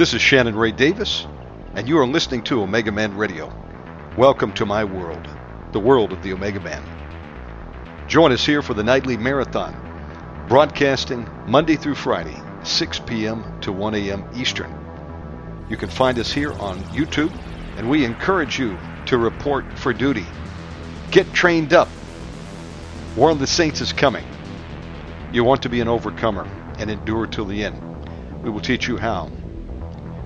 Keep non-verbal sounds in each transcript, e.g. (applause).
This is Shannon Ray Davis, and you are listening to Omega Man Radio. Welcome to my world, the world of the Omega Man. Join us here for the nightly marathon, broadcasting Monday through Friday, 6 p.m. to 1 a.m. Eastern. You can find us here on YouTube, and we encourage you to report for duty. Get trained up. War of the Saints is coming. You want to be an overcomer and endure till the end. We will teach you how.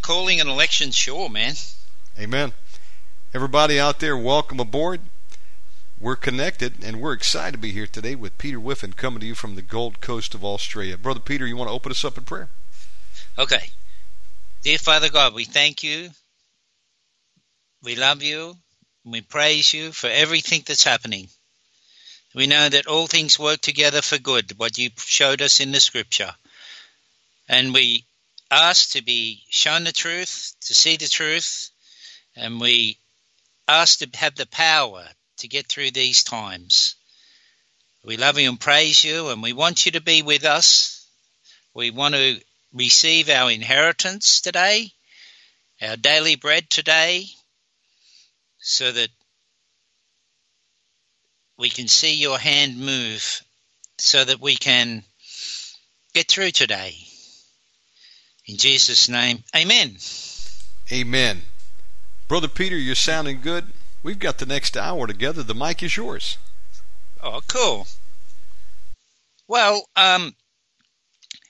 Calling and election sure, man. Amen. Everybody out there, welcome aboard. We're connected, and we're excited to be here today with Peter Whiffin coming to you from the Gold Coast of Australia. Brother Peter, you want to open us up in prayer? Okay. Dear Father God, we thank you. We love you. We praise you for everything that's happening. We know that all things work together for good, what you showed us in the scripture. And we ask to be shown the truth, to see the truth, and we ask to have the power to get through these times. We love you and praise you, and we want you to be with us. We want to receive our inheritance today, our daily bread today, so that we can see your hand move, so that we can get through today. In Jesus' name, amen. Amen. Brother Peter, you're sounding good. We've got the next hour together. The mic is yours. Oh, cool. Well, um,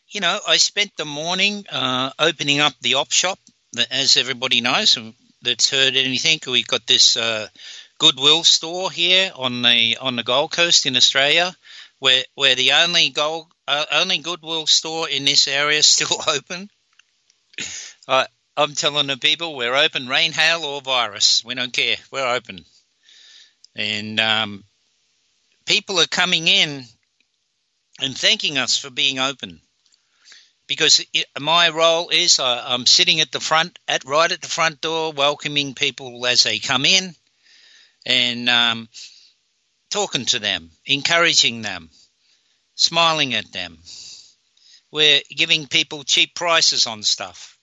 you know, I spent the morning uh, opening up the op shop. That as everybody knows, that's heard anything, we've got this uh, Goodwill store here on the on the Gold Coast in Australia, where where the only gold uh, only Goodwill store in this area is still (laughs) open. I'm telling the people we're open, rain, hail, or virus. We don't care. We're open. And um, people are coming in and thanking us for being open. Because it, my role is uh, I'm sitting at the front, at right at the front door, welcoming people as they come in, and um, talking to them, encouraging them, smiling at them. We're giving people cheap prices on stuff,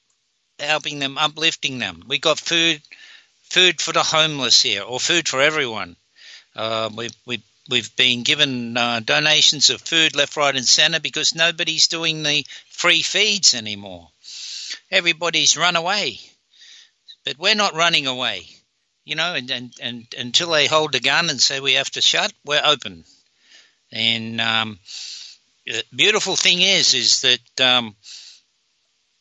helping them, uplifting them. We got food, food for the homeless here, or food for everyone. Uh, we we we've been given uh, donations of food left, right, and centre because nobody's doing the free feeds anymore. Everybody's run away, but we're not running away. You know, and, and, and until they hold the gun and say we have to shut, we're open. And um, the beautiful thing is, is that um,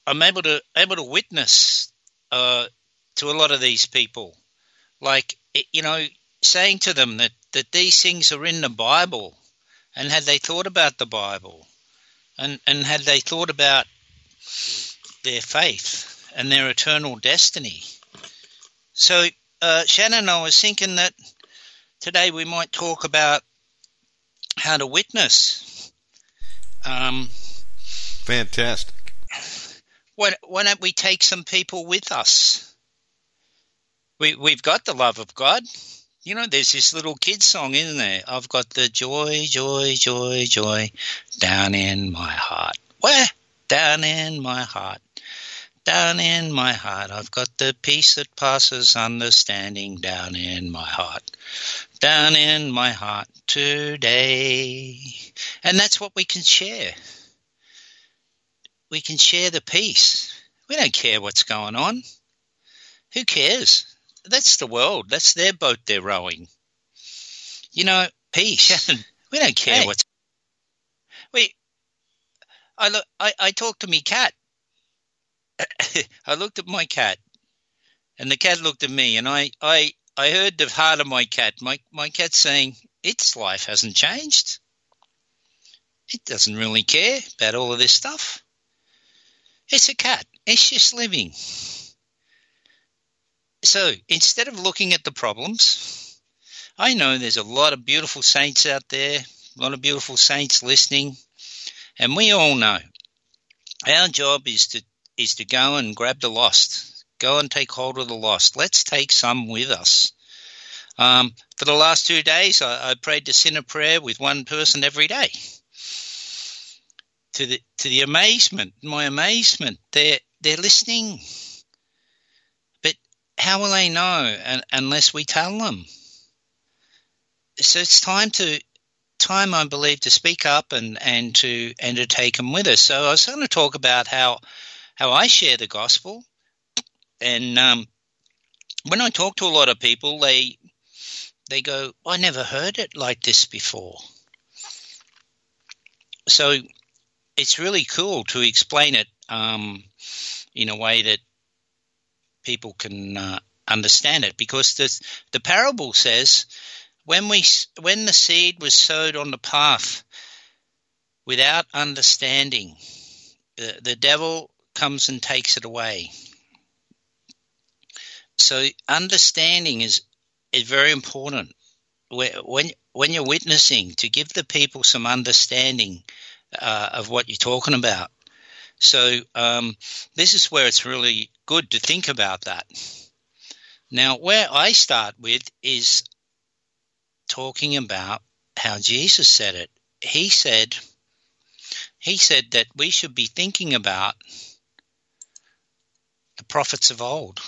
I'm able to able to witness uh, to a lot of these people, like you know, saying to them that that these things are in the Bible, and had they thought about the Bible, and and had they thought about their faith and their eternal destiny. So, uh, Shannon, I was thinking that today we might talk about how to witness Um, Fantastic. Why, why don't we take some people with us? We, we've got the love of God. You know, there's this little kid song, isn't there? I've got the joy, joy, joy, joy down in my heart. Where? Down in my heart. Down in my heart. I've got the peace that passes understanding down in my heart. Down in my heart today. And that's what we can share. We can share the peace. We don't care what's going on. Who cares? That's the world. That's their boat they're rowing. You know, peace. (laughs) we don't care Hey. what's. We. I look. I, I talked to me cat. (coughs) I looked at my cat, and the cat looked at me, and I, I, I heard the heart of my cat. My my cat saying, "Its life hasn't changed. It doesn't really care about all of this stuff. It's a cat. It's just living." So instead of looking at the problems, I know there's a lot of beautiful saints out there, a lot of beautiful saints listening, and we all know our job is to is to go and grab the lost, go and take hold of the lost. Let's take some with us. Um, for the last two days, I, I prayed the sinner prayer with one person every day. To the to the amazement, my amazement, they're they're listening. But how will they know un unless we tell them? So it's time to time, I believe, to speak up and, and to and to take them with us. So I was going to talk about how how I share the gospel, and um, when I talk to a lot of people, they they go, "I never heard it like this before." So it's really cool to explain it um, in a way that people can uh, understand it, because the the parable says when we when the seed was sowed on the path without understanding, the, the devil comes and takes it away. So understanding is is very important. When when you're witnessing, to give the people some understanding uh, of what you're talking about. So um, this is where it's really good to think about that. Now, where I start with is talking about how Jesus said it. He said, he said that we should be thinking about the prophets of old.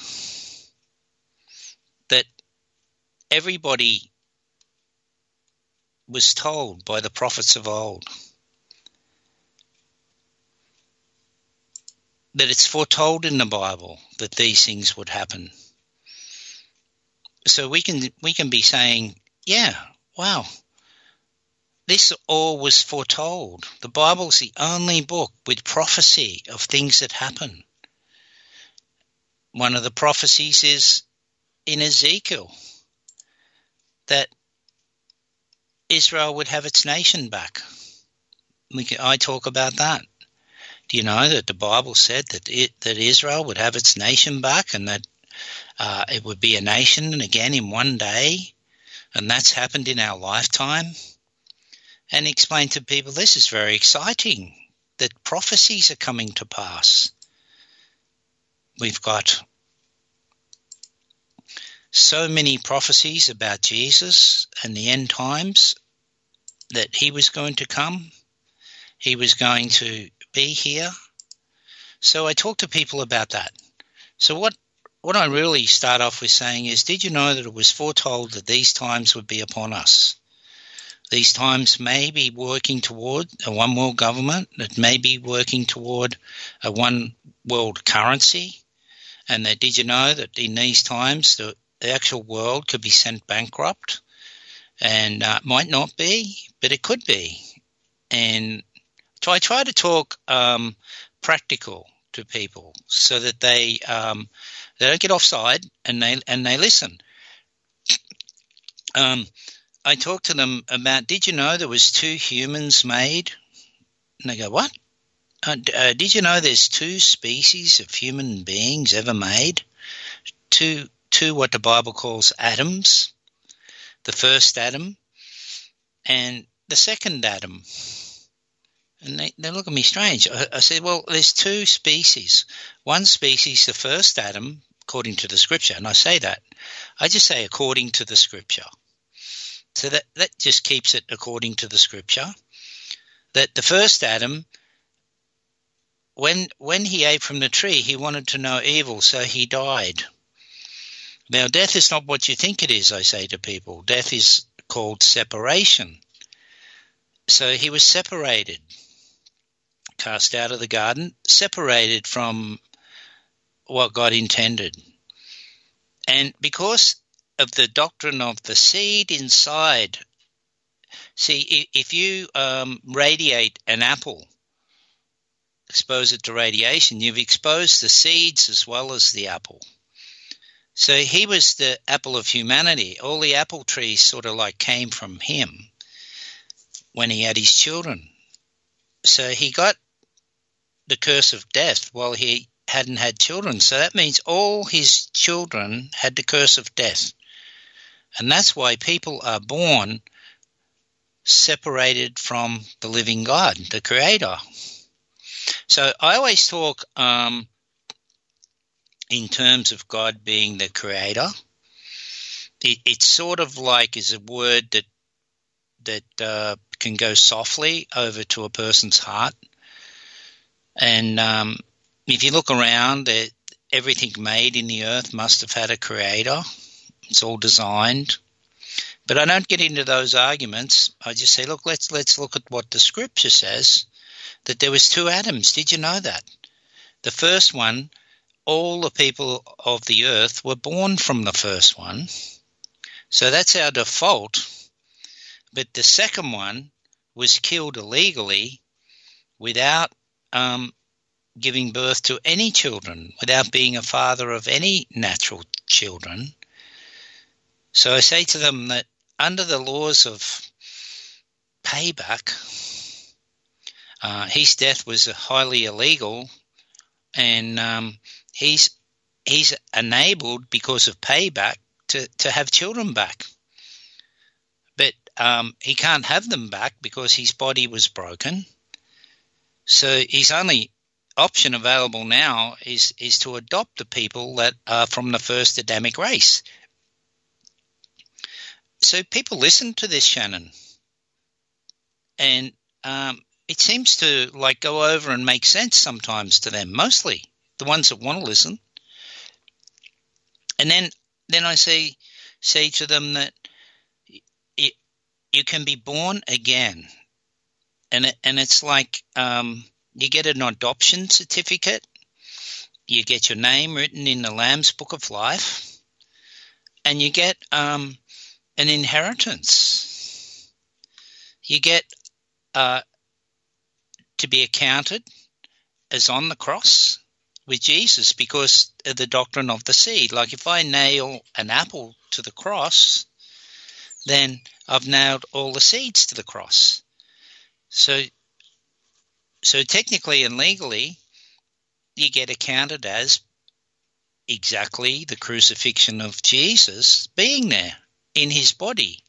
That everybody was told by the prophets of old that it's foretold in the Bible that these things would happen. So we can we can be saying, yeah, wow, this all was foretold. The Bible's the only book with prophecy of things that happen. One of the prophecies is in Ezekiel that Israel would have its nation back. Can, I talk about that. Do you know that the Bible said that it, that Israel would have its nation back and that uh, it would be a nation again in one day? And that's happened in our lifetime. And explain to people this is very exciting that prophecies are coming to pass. We've got so many prophecies about Jesus and the end times that he was going to come, he was going to be here. So I talk to people about that. So what what I really start off with saying is, did you know that it was foretold that these times would be upon us? These times may be working toward a one world government, it may be working toward a one world currency. And did you know that in these times the, the actual world could be sent bankrupt? And uh, might not be, but it could be. And so I try to talk um, practical to people so that they um, they don't get offside and they and they listen. (coughs) Um, I talk to them about. Did you know there was two humans made? And they go, "What? Uh, uh, did you know there's two species of human beings ever made? Two, two what the Bible calls Adams. The first Adam and the second Adam. And they, they look at me strange. I, I said, well, there's two species. One species, the first Adam, according to the scripture, and I say that. I just say according to the scripture. So that, that just keeps it according to the scripture. That the first Adam, when when he ate from the tree, he wanted to know evil, so he died. Now, death is not what you think it is, I say to people. Death is called separation. So he was separated, cast out of the garden, separated from what God intended. And because of the doctrine of the seed inside, see, if you um, radiate an apple, expose it to radiation, you've exposed the seeds as well as the apple. So he was the apple of humanity. All the apple trees sort of like came from him when he had his children. So he got the curse of death while he hadn't had children. So that means all his children had the curse of death. And that's why people are born separated from the living God, the Creator. So I always talk um, in terms of God being the Creator. It, it's sort of like is a word that that uh, can go softly over to a person's heart. And um, if you look around, everything made in the earth must have had a creator. It's all designed. But I don't get into those arguments. I just say, look, let's let's look at what the scripture says. That there was two Adams. Did you know that? The first one, all the people of the earth were born from the first one. So that's our default but the second one was killed illegally without um, giving birth to any children, without being a father of any natural children. So I say to them that under the laws of payback, uh, his death was highly illegal, and um, he's he's enabled because of payback to, to have children back but um, he can't have them back because his body was broken. So his only option available now is is to adopt the people that are from the first Adamic race. So people listen to this, Shannon, and um, it seems to like go over and make sense sometimes to them. Mostly the ones that want to listen, and then then I say say to them that you can be born again, and it, and it's like um, you get an adoption certificate, you get your name written in the Lamb's Book of Life, and you get um, an inheritance. You get uh, to be accounted as on the cross with Jesus because of the doctrine of the seed. Like if I nail an apple to the cross, then I've nailed all the seeds to the cross. So, so technically and legally, you get accounted as exactly the crucifixion of Jesus being there in his body.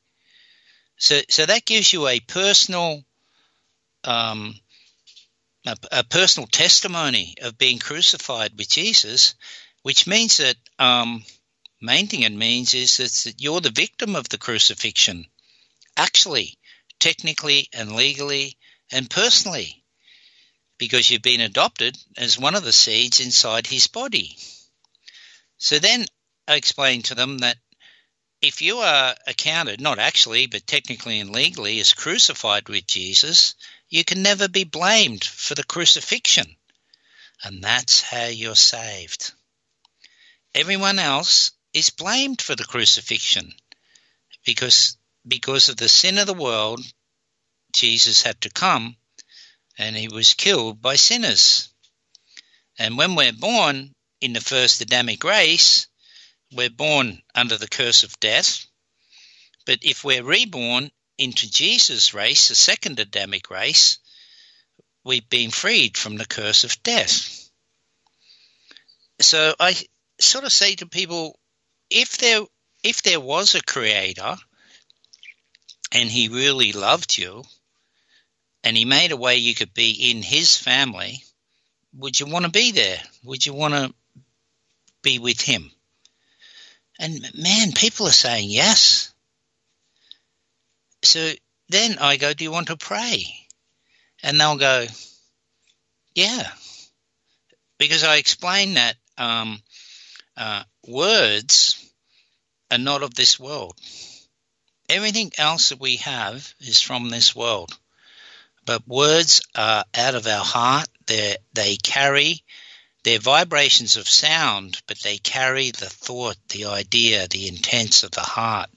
So, so that gives you a personal, um, a, a, personal testimony of being crucified with Jesus, which means that um, main thing it means is that you're the victim of the crucifixion, actually, technically and legally and personally, because you've been adopted as one of the seeds inside his body. So then I explained to them that if you are accounted, not actually, but technically and legally, as crucified with Jesus, you can never be blamed for the crucifixion. And that's how you're saved. Everyone else is blamed for the crucifixion because because of the sin of the world Jesus had to come and he was killed by sinners. And when we're born in the first Adamic race, we're born under the curse of death. But if we're reborn into Jesus' race, the second Adamic race, we've been freed from the curse of death. So I sort of say to people, if there if there was a creator and he really loved you and he made a way you could be in his family, would you want to be there? Would you want to be with him? And man, people are saying yes. So then I go, Do you want to pray? And they'll go, Yeah. Because I explain that um, uh, words are not of this world. Everything else that we have is from this world. But words are out of our heart. They they carry they're vibrations of sound, but they carry the thought, the idea, the intents of the heart.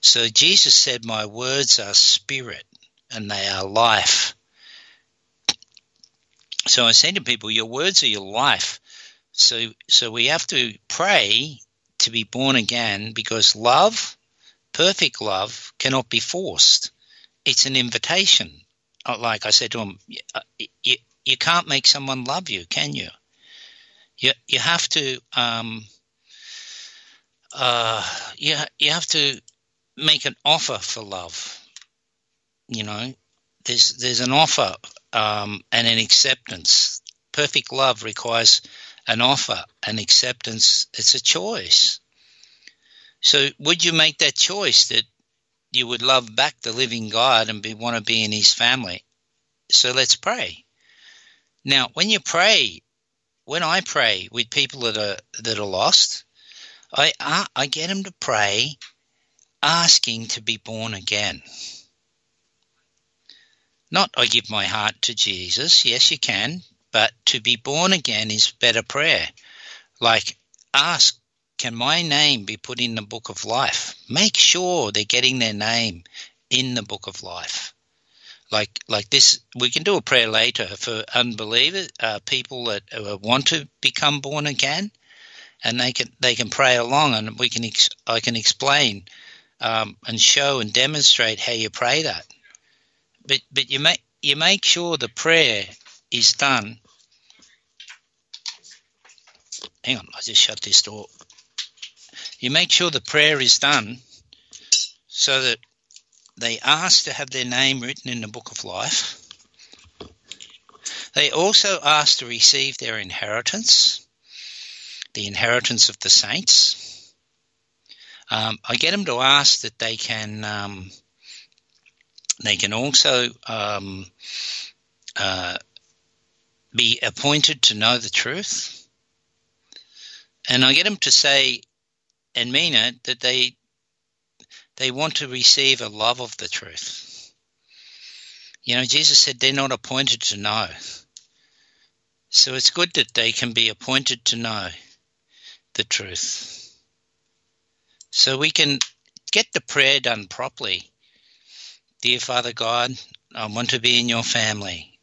So Jesus said, My words are spirit and they are life. So I say to people, Your words are your life. So, so we have to pray to be born again because love, perfect love, cannot be forced. It's an invitation. Uh, like I said to him, uh, you, you can't make someone love you, can you? You, you have to um, uh, you, you have to make an offer for love. You know, there's there's an offer um, and an acceptance. Perfect love requires an offer, an acceptance. It's a choice. So, would you make that choice that you would love back the living God and be, want to be in His family? So, let's pray. Now, when you pray, when I pray with people that are that are lost, I I get them to pray asking to be born again. Not I give my heart to Jesus. Yes, you can, but to be born again is better prayer. Like ask, can my name be put in the book of life? Make sure they're getting their name in the book of life. Like like this, we can do a prayer later for unbelievers, uh, people that want to become born again, and they can they can pray along, and we can ex- I can explain um, and show and demonstrate how you pray that. But but you make you make sure the prayer is done. Hang on, I just shut this door. You make sure the prayer is done so that they ask to have their name written in the book of life. They also ask to receive their inheritance, the inheritance of the saints. Um, I get them to ask that they can um, they can also um, uh, be appointed to know the truth, and I get them to say and mean it that they they want to receive a love of the truth. You know, Jesus said they're not appointed to know. So it's good that they can be appointed to know the truth so we can get the prayer done properly. Dear Father God, I want to be in your family.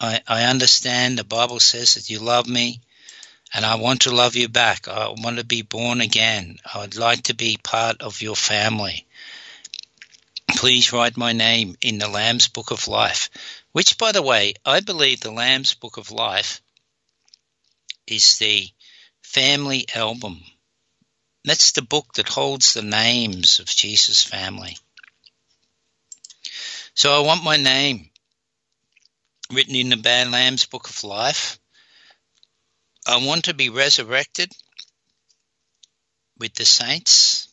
I, I understand the Bible says that you love me and I want to love you back. I want to be born again. I would like to be part of your family. Please write my name in the Lamb's Book of Life, which, by the way, I believe the Lamb's Book of Life is the family album that's the book that holds the names of Jesus' family. So I want my name written in the Bad Lamb's Book of Life. I want to be resurrected with the saints.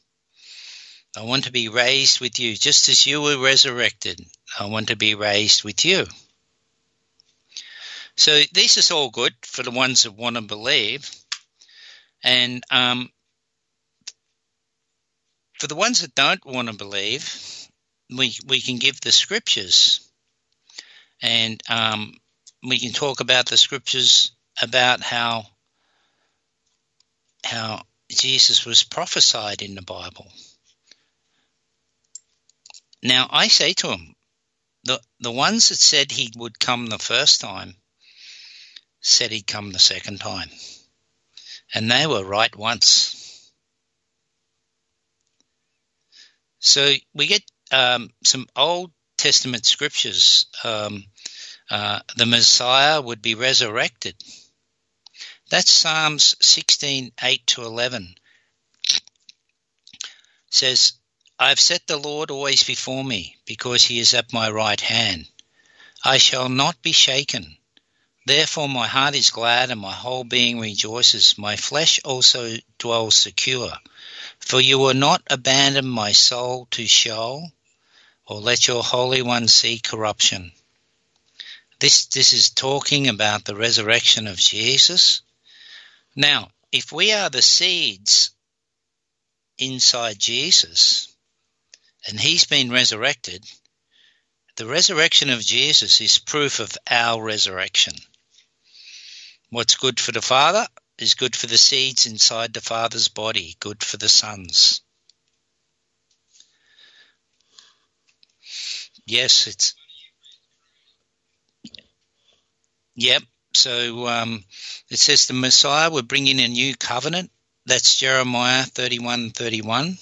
I want to be raised with you, just as you were resurrected. I want to be raised with you. So this is all good for the ones that want to believe. And um, for the ones that don't want to believe, we we can give the scriptures, and um, we can talk about the scriptures about how how Jesus was prophesied in the Bible. Now I say to them, the the ones that said he would come the first time said he'd come the second time, and they were right once. So we get um, some Old Testament scriptures. Um, uh, the Messiah would be resurrected. That's Psalms 16, 8 to 11. It says, I have set the Lord always before me, because he is at my right hand. I shall not be shaken. Therefore my heart is glad and my whole being rejoices. My flesh also dwells secure. For you will not abandon my soul to Sheol, or let your Holy One see corruption. This, this is talking about the resurrection of Jesus. Now, if we are the seeds inside Jesus, and he's been resurrected, the resurrection of Jesus is proof of our resurrection. What's good for the Father is good for the seeds inside the Father's body, good for the sons. Yes, it's. Yep. So um, it says the Messiah would bring in a new covenant. That's Jeremiah 31 31.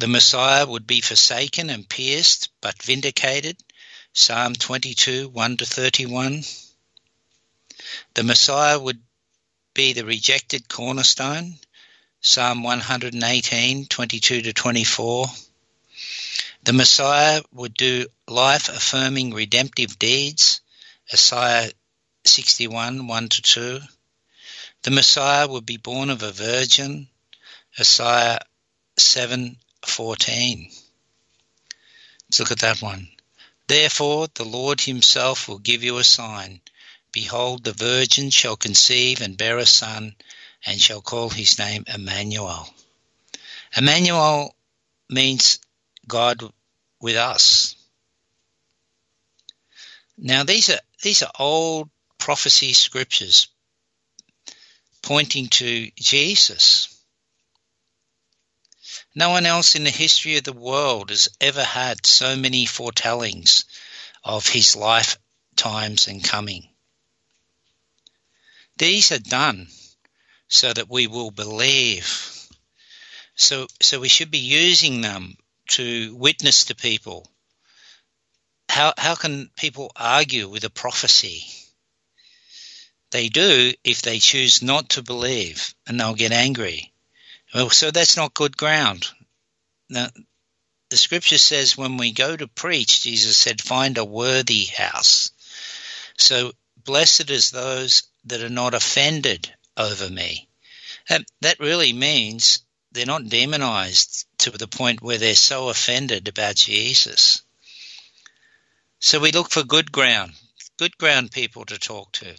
The Messiah would be forsaken and pierced, but vindicated. Psalm 22 1 to 31. The Messiah would be the rejected cornerstone. Psalm 118 22 to 24. The Messiah would do life affirming redemptive deeds. Isaiah 61 1 to 2. The Messiah would be born of a virgin. Isaiah 7 14. Let's look at that one. Therefore, the Lord himself will give you a sign. Behold, the virgin shall conceive and bear a son, and shall call his name Emmanuel. Emmanuel means God with us. Now, these are these are old prophecy scriptures pointing to Jesus. No one else in the history of the world has ever had so many foretellings of his lifetimes and coming. These are done so that we will believe. So, so we should be using them to witness to people. How, how can people argue with a prophecy? They do if they choose not to believe and they'll get angry. Well, so that's not good ground. Now, the scripture says when we go to preach, Jesus said, find a worthy house. So blessed is those that are not offended over me. That, that really means they're not demonized to the point where they're so offended about Jesus. So we look for good ground, good ground people to talk to.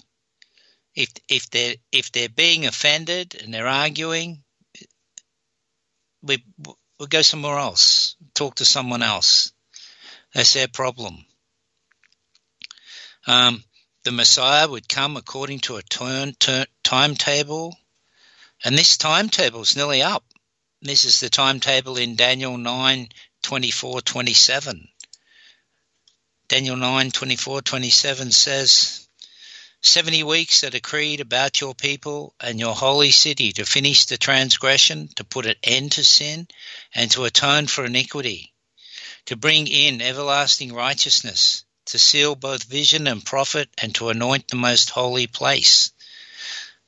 If if they're if they're being offended and they're arguing, we we go somewhere else, talk to someone else. That's their problem. Um, the Messiah would come according to a turn, turn, timetable, and this timetable is nearly up. This is the timetable in Daniel 9 24 27. Daniel 9 24 27 says, 70 weeks are decreed about your people and your holy city to finish the transgression, to put an end to sin, and to atone for iniquity, to bring in everlasting righteousness, to seal both vision and prophet, and to anoint the most holy place.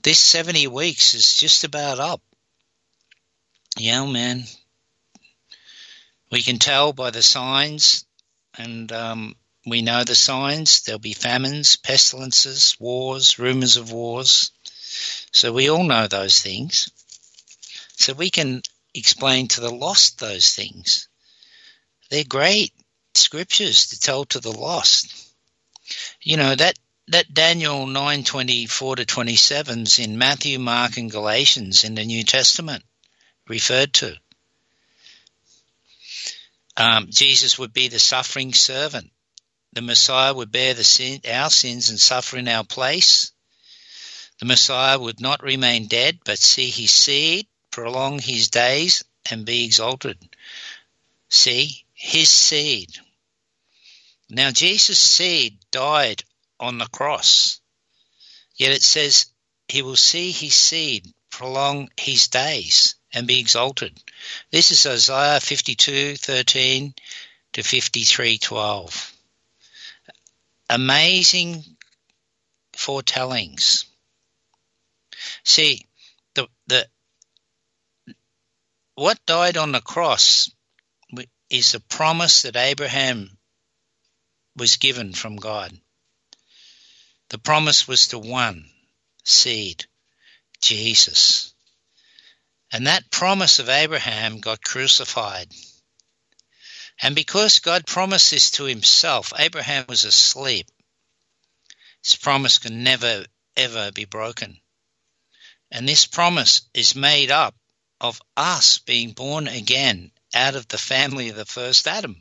This 70 weeks is just about up. Yeah, man. We can tell by the signs and um, we know the signs. There'll be famines, pestilences, wars, rumors of wars. So we all know those things. So we can explain to the lost those things. They're great scriptures to tell to the lost. You know, that that Daniel 9:24 to 27 is in Matthew, Mark and Galatians in the New Testament referred to. Um, Jesus would be the suffering servant the Messiah would bear the sin, our sins and suffer in our place. The Messiah would not remain dead, but see his seed, prolong his days, and be exalted. See, his seed. Now, Jesus' seed died on the cross, yet it says he will see his seed, prolong his days, and be exalted. This is Isaiah 52:13 to 53:12 amazing foretellings. See, the the what died on the cross is the promise that Abraham was given from God. The promise was to one seed, Jesus. And that promise of Abraham got crucified. And because God promised this to himself, Abraham was asleep. His promise can never, ever be broken. And this promise is made up of us being born again out of the family of the first Adam.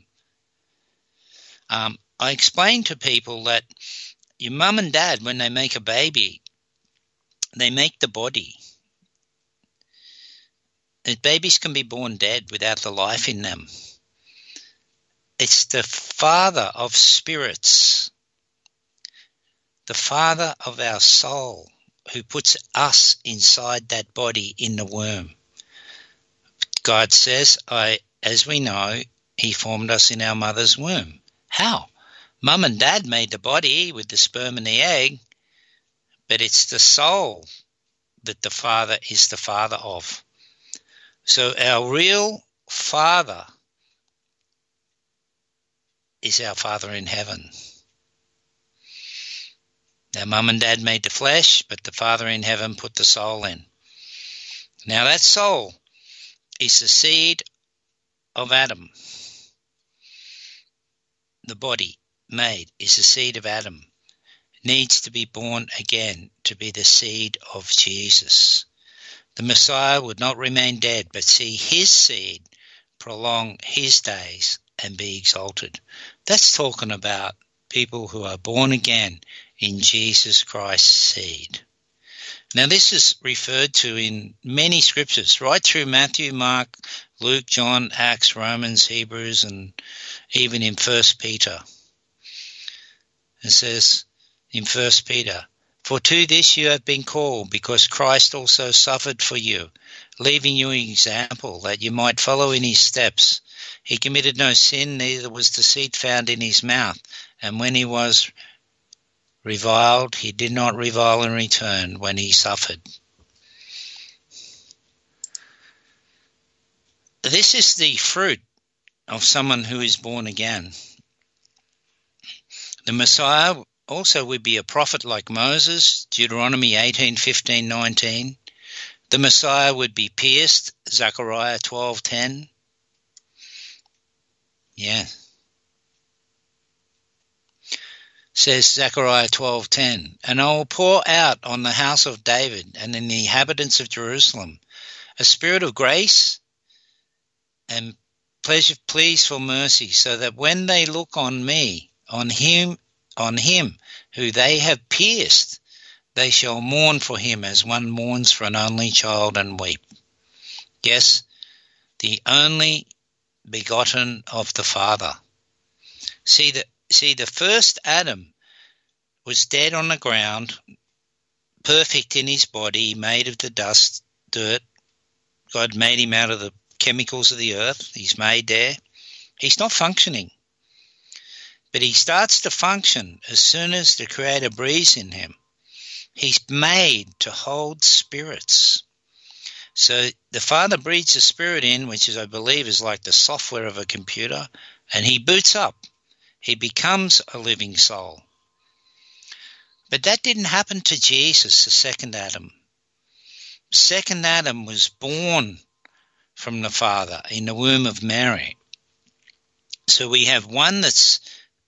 Um, I explain to people that your mum and dad, when they make a baby, they make the body. And babies can be born dead without the life in them. It's the Father of spirits, the Father of our soul, who puts us inside that body in the womb. God says, I, as we know, He formed us in our mother's womb. How? Mum and dad made the body with the sperm and the egg, but it's the soul that the Father is the Father of. So our real Father is our Father in heaven. Now, mum and dad made the flesh, but the Father in heaven put the soul in. Now, that soul is the seed of Adam. The body made is the seed of Adam. Needs to be born again to be the seed of Jesus. The Messiah would not remain dead, but see his seed prolong his days and be exalted. That's talking about people who are born again in Jesus Christ's seed. Now, this is referred to in many scriptures, right through Matthew, Mark, Luke, John, Acts, Romans, Hebrews, and even in First Peter. It says in First Peter, For to this you have been called, because Christ also suffered for you, leaving you an example that you might follow in his steps he committed no sin, neither was deceit found in his mouth. And when he was reviled, he did not revile in return when he suffered. This is the fruit of someone who is born again. The Messiah also would be a prophet like Moses, Deuteronomy 18, 15, 19. The Messiah would be pierced, Zechariah 12, 10. Yeah. Says Zechariah 12:10, "And I will pour out on the house of David and in the inhabitants of Jerusalem a spirit of grace and pleasure please for mercy, so that when they look on me, on him, on him who they have pierced, they shall mourn for him as one mourns for an only child and weep. Yes, the only begotten of the Father. See the see the first Adam was dead on the ground, perfect in his body, made of the dust, dirt. God made him out of the chemicals of the earth. He's made there. He's not functioning. But he starts to function as soon as the Creator breathes in him. He's made to hold spirits. So the Father breathes a spirit in, which is, I believe, is like the software of a computer, and he boots up. He becomes a living soul. But that didn't happen to Jesus, the second Adam. second Adam was born from the Father in the womb of Mary. So we have one that's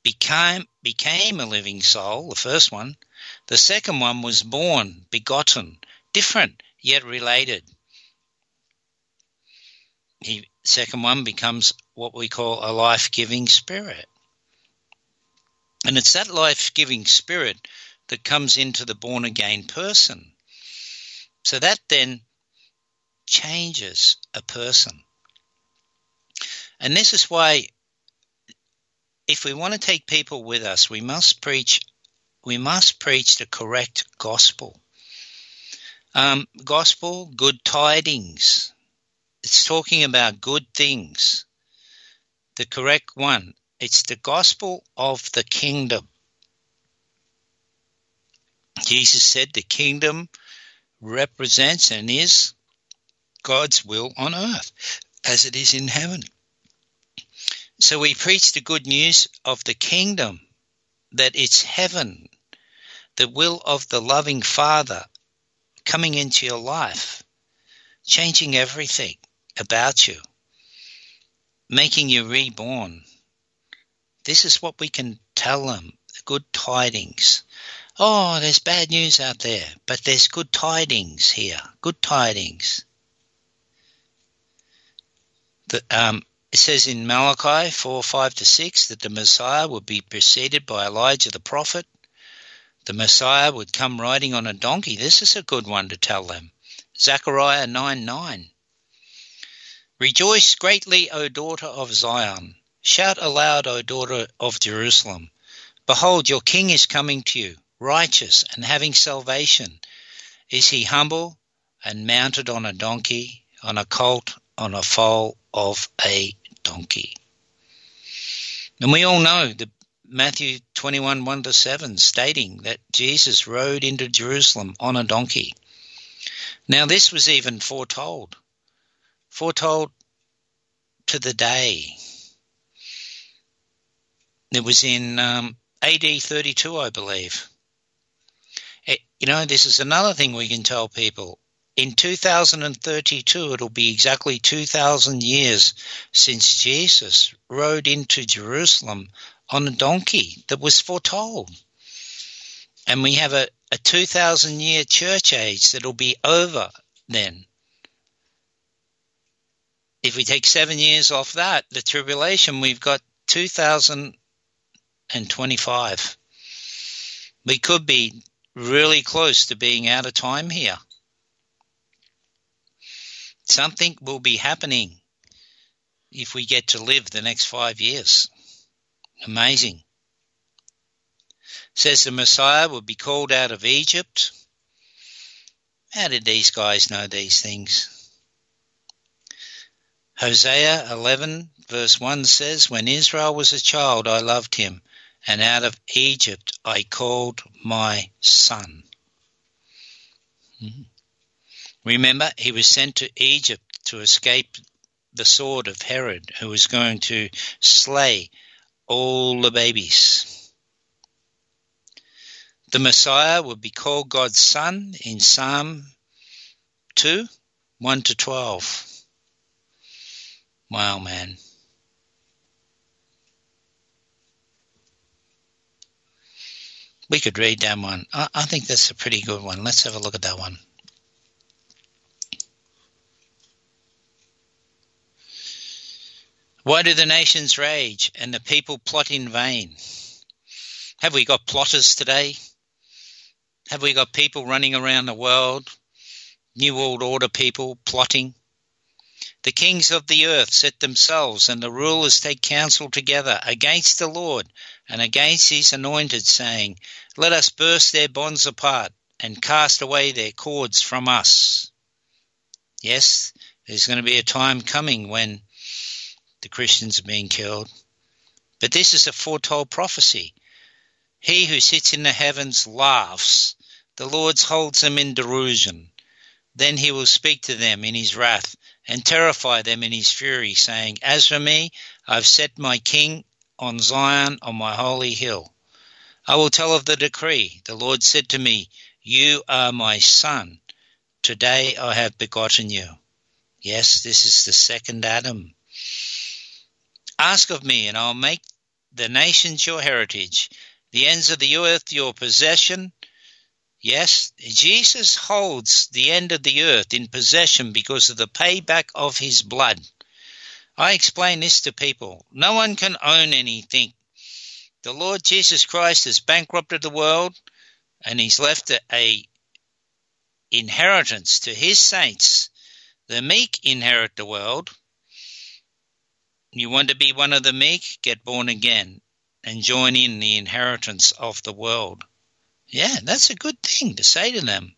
became became a living soul, the first one. The second one was born, begotten, different yet related he second one becomes what we call a life-giving spirit. And it's that life-giving spirit that comes into the born again person. So that then changes a person. And this is why if we want to take people with us, we must preach we must preach the correct gospel. Um, gospel, good tidings, it's talking about good things. The correct one. It's the gospel of the kingdom. Jesus said the kingdom represents and is God's will on earth as it is in heaven. So we preach the good news of the kingdom that it's heaven, the will of the loving Father coming into your life, changing everything about you, making you reborn. This is what we can tell them the good tidings. Oh, there's bad news out there, but there's good tidings here. Good tidings. The, um, it says in Malachi 4 5 to 6 that the Messiah would be preceded by Elijah the prophet. The Messiah would come riding on a donkey. This is a good one to tell them. Zechariah 9 9. Rejoice greatly, O daughter of Zion. Shout aloud, O daughter of Jerusalem. Behold, your king is coming to you, righteous and having salvation. Is he humble and mounted on a donkey, on a colt, on a foal of a donkey. And we all know the Matthew 21 1 to 7 stating that Jesus rode into Jerusalem on a donkey. Now, this was even foretold, foretold to the day. It was in um, AD 32, I believe. You know, this is another thing we can tell people in 2032, it'll be exactly 2,000 years since Jesus rode into Jerusalem on a donkey that was foretold. And we have a, a 2,000 year church age that'll be over then. If we take seven years off that, the tribulation, we've got 2025. We could be really close to being out of time here. Something will be happening if we get to live the next five years. Amazing. Says the Messiah will be called out of Egypt. How did these guys know these things? Hosea 11, verse 1 says, When Israel was a child, I loved him, and out of Egypt I called my son. Mm-hmm. Remember, he was sent to Egypt to escape the sword of Herod, who was going to slay all the babies. The Messiah would be called God's Son in Psalm 2 1 to 12. Wow, man. We could read that one. I, I think that's a pretty good one. Let's have a look at that one. Why do the nations rage and the people plot in vain? Have we got plotters today? Have we got people running around the world, New World Order people plotting? The kings of the earth set themselves, and the rulers take counsel together against the Lord and against his anointed, saying, Let us burst their bonds apart and cast away their cords from us. Yes, there's going to be a time coming when the Christians are being killed. But this is a foretold prophecy. He who sits in the heavens laughs. The Lord holds them in derision. Then he will speak to them in his wrath and terrify them in his fury, saying, As for me, I've set my king on Zion on my holy hill. I will tell of the decree. The Lord said to me, You are my son. Today I have begotten you. Yes, this is the second Adam. Ask of me, and I'll make the nations your heritage, the ends of the earth your possession. Yes, Jesus holds the end of the earth in possession because of the payback of his blood. I explain this to people. No one can own anything. The Lord Jesus Christ has bankrupted the world and he's left a, inheritance to his saints. The meek inherit the world you want to be one of the meek? Get born again and join in the inheritance of the world. Yeah, that's a good thing to say to them.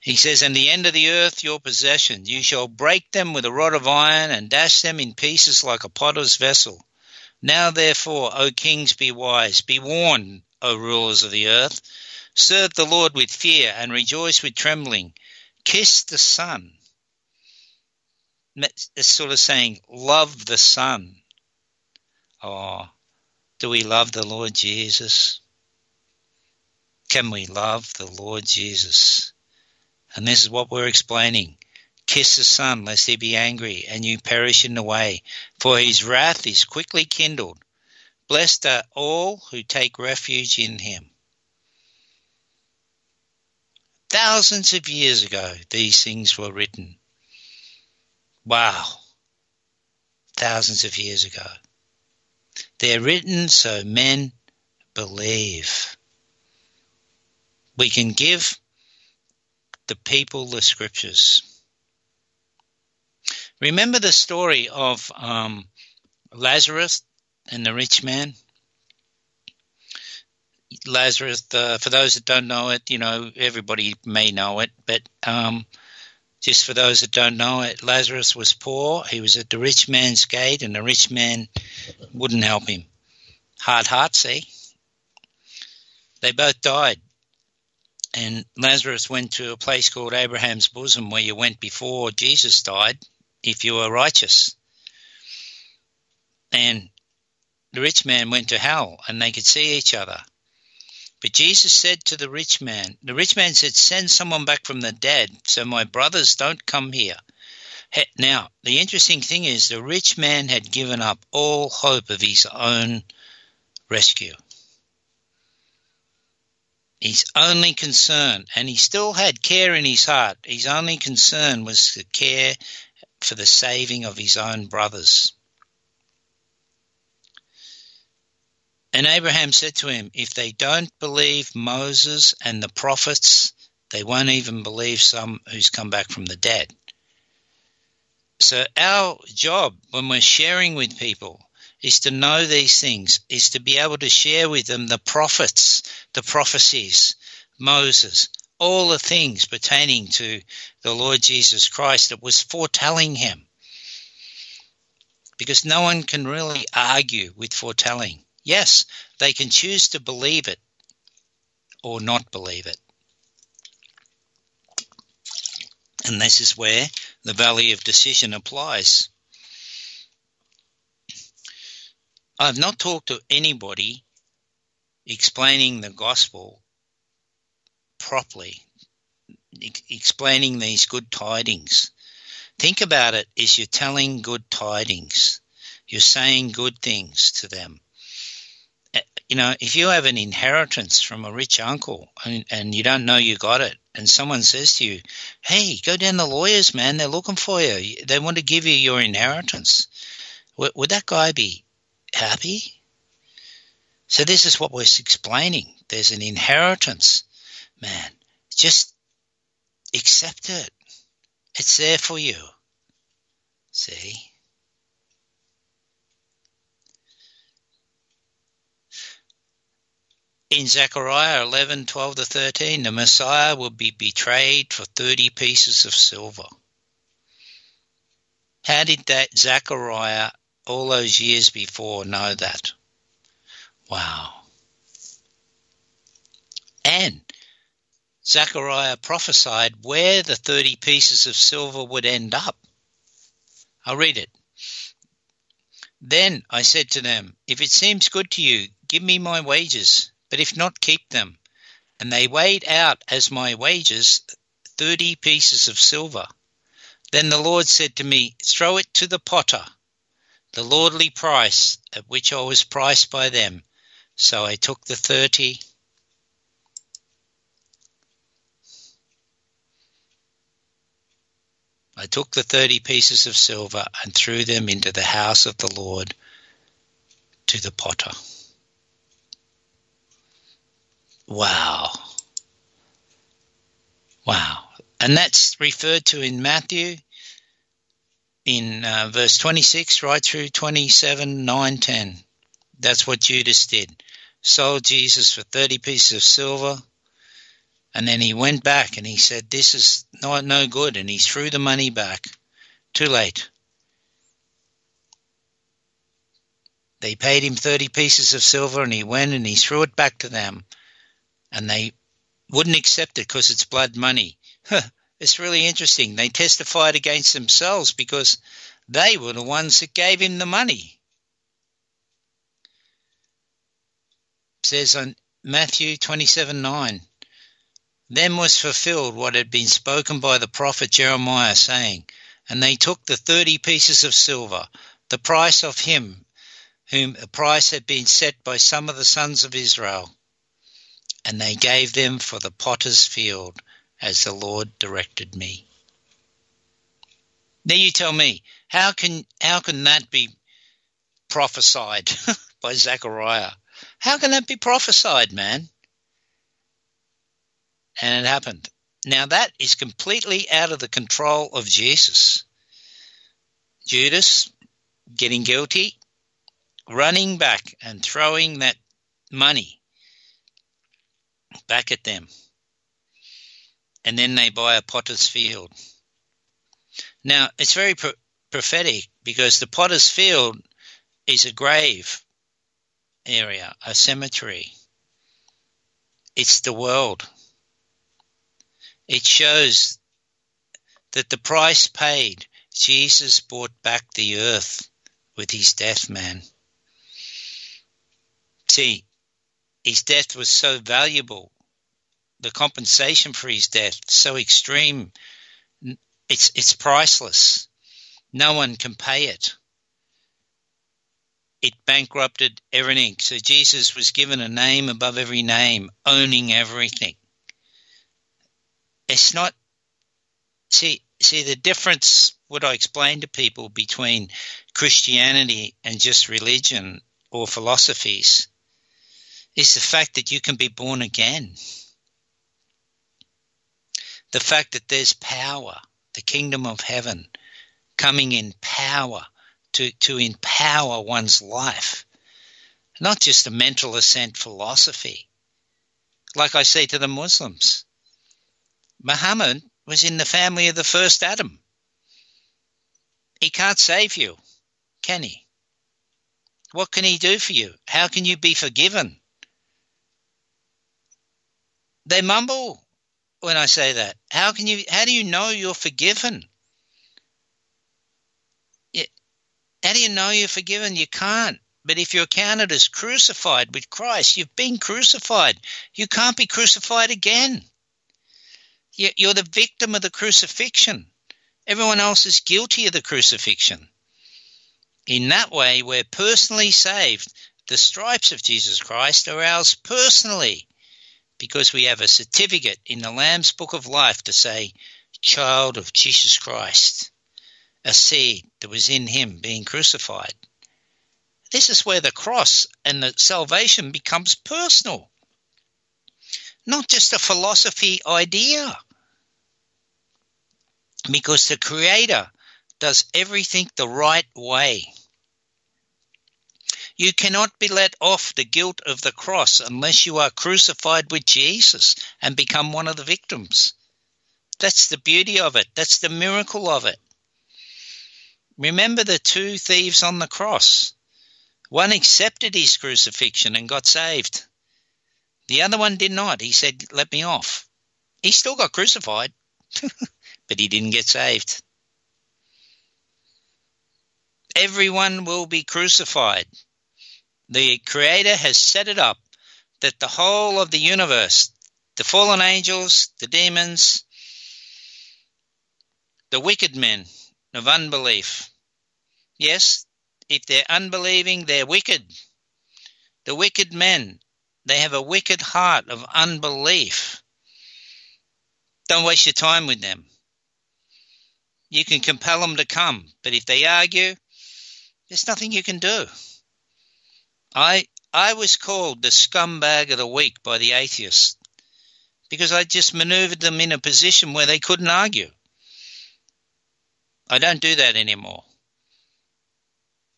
He says, And the end of the earth your possession. You shall break them with a rod of iron and dash them in pieces like a potter's vessel. Now therefore, O kings, be wise. Be warned, O rulers of the earth. Serve the Lord with fear and rejoice with trembling. Kiss the Son is sort of saying, love the Son. Oh, Do we love the Lord Jesus? Can we love the Lord Jesus? And this is what we're explaining. Kiss the Son, lest he be angry, and you perish in the way, for his wrath is quickly kindled. Blessed are all who take refuge in him. Thousands of years ago, these things were written. Wow. Thousands of years ago. They're written so men believe. We can give the people the scriptures. Remember the story of um, Lazarus and the rich man? Lazarus, uh, for those that don't know it, you know, everybody may know it, but um, just for those that don't know it, Lazarus was poor. He was at the rich man's gate, and the rich man wouldn't help him. Hard heart, see? They both died. And Lazarus went to a place called Abraham's bosom where you went before Jesus died if you were righteous. And the rich man went to hell and they could see each other. But Jesus said to the rich man, the rich man said, Send someone back from the dead so my brothers don't come here. Now, the interesting thing is the rich man had given up all hope of his own rescue. His only concern, and he still had care in his heart, his only concern was to care for the saving of his own brothers. And Abraham said to him, If they don't believe Moses and the prophets, they won't even believe some who's come back from the dead. So, our job when we're sharing with people is to know these things, is to be able to share with them the prophets, the prophecies, Moses, all the things pertaining to the Lord Jesus Christ that was foretelling him. Because no one can really argue with foretelling. Yes, they can choose to believe it or not believe it. And this is where the valley of decision applies. I've not talked to anybody explaining the gospel properly, explaining these good tidings. Think about it as you're telling good tidings. You're saying good things to them you know, if you have an inheritance from a rich uncle and, and, you don't know you got it, and someone says to you, "Hey, go down the lawyers, man. They're looking for you. They want to give you your inheritance," would that guy be happy? So this is what we're explaining. There's an inheritance, man. Just accept it. It's there for you. See. in Zechariah 11, 12 to 13, the Messiah will be betrayed for 30 pieces of silver. How did that Zechariah all those years before know that? Wow. And Zechariah prophesied where the 30 pieces of silver would end up. I'll read it. Then I said to them, If it seems good to you, give me my wages but if not, keep them. And they weighed out as my wages thirty pieces of silver. Then the Lord said to me, Throw it to the potter, the lordly price at which I was priced by them. So I took the thirty. I took the thirty pieces of silver and threw them into the house of the Lord to the potter. Wow. Wow. And that's referred to in Matthew in uh, verse 26 right through 27, 9, 10. That's what Judas did. Sold Jesus for 30 pieces of silver. And then he went back and he said, This is not no good. And he threw the money back. Too late. They paid him 30 pieces of silver and he went and he threw it back to them and they wouldn't accept it because it's blood money. (laughs) it's really interesting. They testified against themselves because they were the ones that gave him the money. says on Matthew 27 9, Then was fulfilled what had been spoken by the prophet Jeremiah, saying, And they took the thirty pieces of silver, the price of him whom a price had been set by some of the sons of Israel, and they gave them for the potter's field, as the Lord directed me. Now you tell me, how can how can that be prophesied (laughs) by Zechariah? How can that be prophesied, man? And it happened. Now that is completely out of the control of Jesus. Judas getting guilty, running back and throwing that money back at them. And then they buy a potter's field. Now, it's very pro- prophetic because the potter's field is a grave area, a cemetery. It's the world. It shows that the price paid, Jesus bought back the earth with his death, man. See, his death was so valuable. The compensation for his death so extreme. It's it's priceless. No one can pay it. It bankrupted everything. So Jesus was given a name above every name, owning everything. It's not see see the difference what I explain to people between Christianity and just religion or philosophies is the fact that you can be born again. The fact that there's power, the kingdom of heaven, coming in power to, to empower one's life. Not just a mental assent philosophy. Like I say to the Muslims, Muhammad was in the family of the first Adam. He can't save you, can he? What can he do for you? How can you be forgiven? They mumble when I say that. How can you how do you know you're forgiven? How do you know you're forgiven? You can't. But if you're counted as crucified with Christ, you've been crucified. You can't be crucified again. You're the victim of the crucifixion. Everyone else is guilty of the crucifixion. In that way, we're personally saved. The stripes of Jesus Christ are ours personally because we have a certificate in the Lamb's Book of Life to say, Child of Jesus Christ, a seed that was in him being crucified. This is where the cross and the salvation becomes personal, not just a philosophy idea. Because the Creator does everything the right way. You cannot be let off the guilt of the cross unless you are crucified with Jesus and become one of the victims. That's the beauty of it. That's the miracle of it. Remember the two thieves on the cross. One accepted his crucifixion and got saved. The other one did not. He said, Let me off. He still got crucified, (laughs) but he didn't get saved. Everyone will be crucified the Creator has set it up that the whole of the universe, the fallen angels, the demons, the wicked men of unbelief, yes, if they're unbelieving, they're wicked. The wicked men, they have a wicked heart of unbelief. Don't waste your time with them. You can compel them to come, but if they argue, there's nothing you can do. I I was called the scumbag of the week by the atheists because I just maneuvered them in a position where they couldn't argue. I don't do that anymore.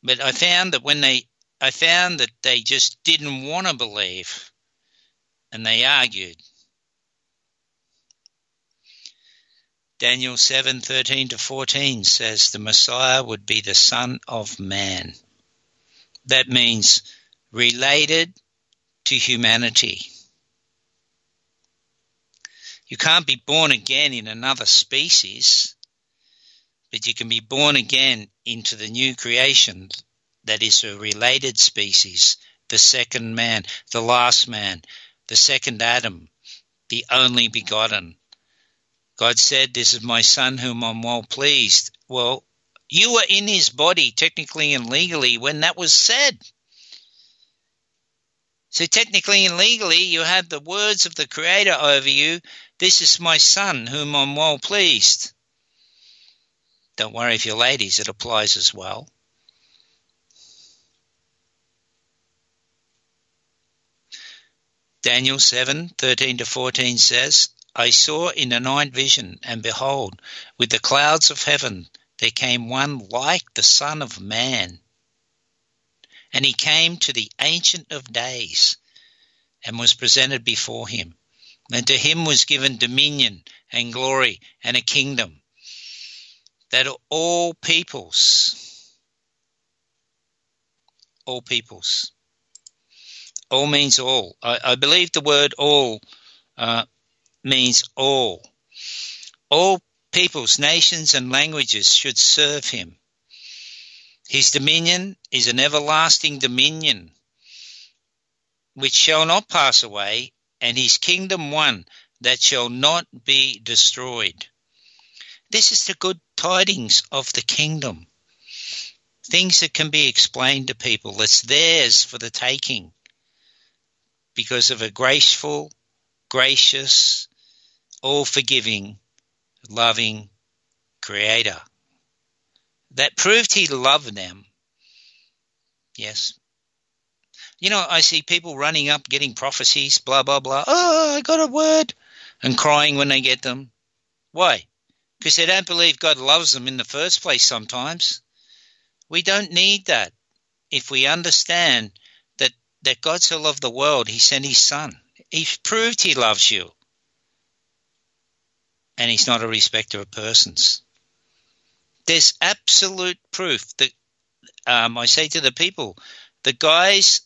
But I found that when they I found that they just didn't want to believe and they argued. Daniel 7:13 to 14 says the Messiah would be the son of man. That means related to humanity. You can't be born again in another species, but you can be born again into the new creation that is a related species the second man, the last man, the second Adam, the only begotten. God said, This is my son whom I'm well pleased. Well, you were in his body, technically and legally, when that was said. So, technically and legally, you have the words of the Creator over you This is my son whom I'm well pleased. Don't worry if you're ladies, it applies as well. Daniel 7 13 to 14 says, I saw in a night vision, and behold, with the clouds of heaven there came one like the Son of Man. And he came to the Ancient of Days and was presented before him. And to him was given dominion and glory and a kingdom that all peoples, all peoples, all means all. I, I believe the word all uh, means all. All peoples, nations, and languages should serve him. His dominion is an everlasting dominion which shall not pass away, and his kingdom one that shall not be destroyed. This is the good tidings of the kingdom. Things that can be explained to people. It's theirs for the taking because of a graceful, gracious, all forgiving, loving Creator that proved He loved them. Yes. You know, I see people running up getting prophecies, blah, blah, blah. Oh, I got a word. And crying when they get them. Why? Because they don't believe God loves them in the first place sometimes. We don't need that if we understand that that God so loved the world, he sent his son. He's proved he loves you. And he's not a respecter of persons. There's absolute proof that um, I say to the people, the guys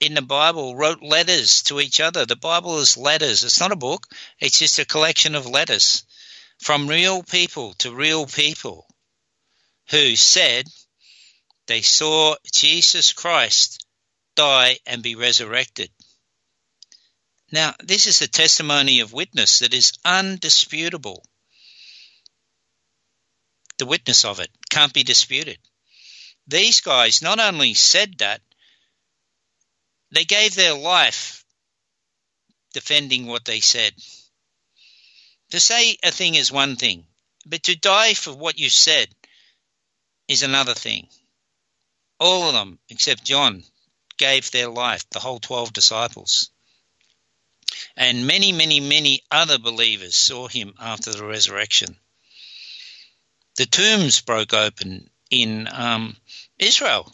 in the Bible wrote letters to each other. The Bible is letters. It's not a book. It's just a collection of letters from real people to real people who said, they saw Jesus Christ die and be resurrected. Now, this is a testimony of witness that is undisputable. The witness of it can't be disputed. These guys not only said that, they gave their life defending what they said. To say a thing is one thing, but to die for what you said is another thing. All of them, except John, gave their life, the whole 12 disciples. And many, many, many other believers saw him after the resurrection. The tombs broke open in um, Israel.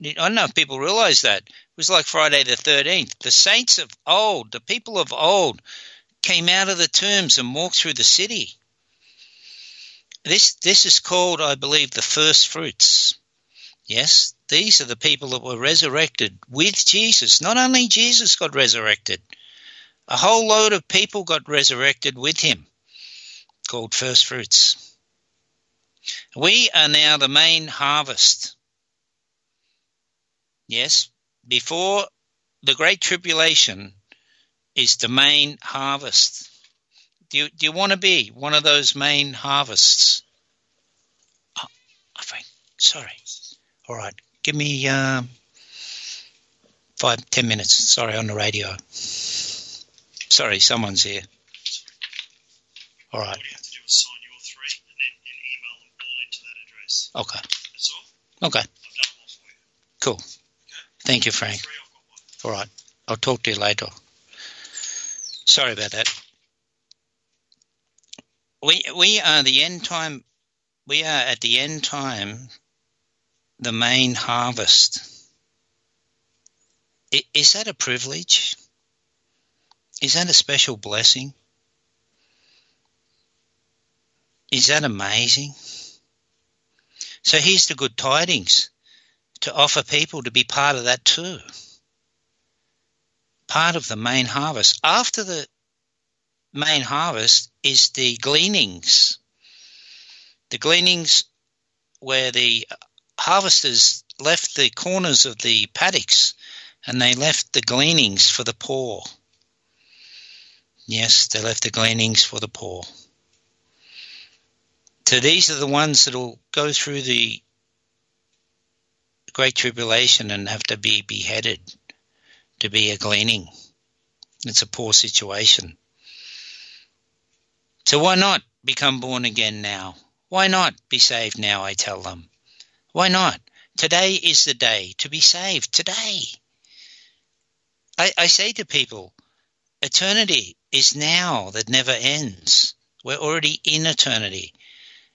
I don't know if people realize that. It was like Friday the 13th. The saints of old, the people of old, came out of the tombs and walked through the city. This, this is called, I believe, the first fruits. Yes, these are the people that were resurrected with Jesus. Not only Jesus got resurrected, a whole load of people got resurrected with him, called first fruits. We are now the main harvest. Yes, before the Great Tribulation is the main harvest. Do you, do you want to be one of those main harvests? Oh, I think, sorry. All right, give me um, five, ten minutes. Sorry, on the radio. Sorry, someone's here. All right. All you have to do is sign your three and then and email them all into that address. Okay. That's all. Okay. I've done one for you. Cool. Okay. Thank you, Frank. Three, I've got one. All right. I'll talk to you later. Sorry about that. We we are the end time. We are at the end time the main harvest. Is that a privilege? Is that a special blessing? Is that amazing? So here's the good tidings to offer people to be part of that too. Part of the main harvest. After the main harvest is the gleanings. The gleanings where the harvesters left the corners of the paddocks and they left the gleanings for the poor. Yes, they left the gleanings for the poor. So these are the ones that will go through the great tribulation and have to be beheaded to be a gleaning. It's a poor situation. So why not become born again now? Why not be saved now, I tell them? Why not? Today is the day to be saved. Today. I, I say to people, eternity is now that never ends. We're already in eternity.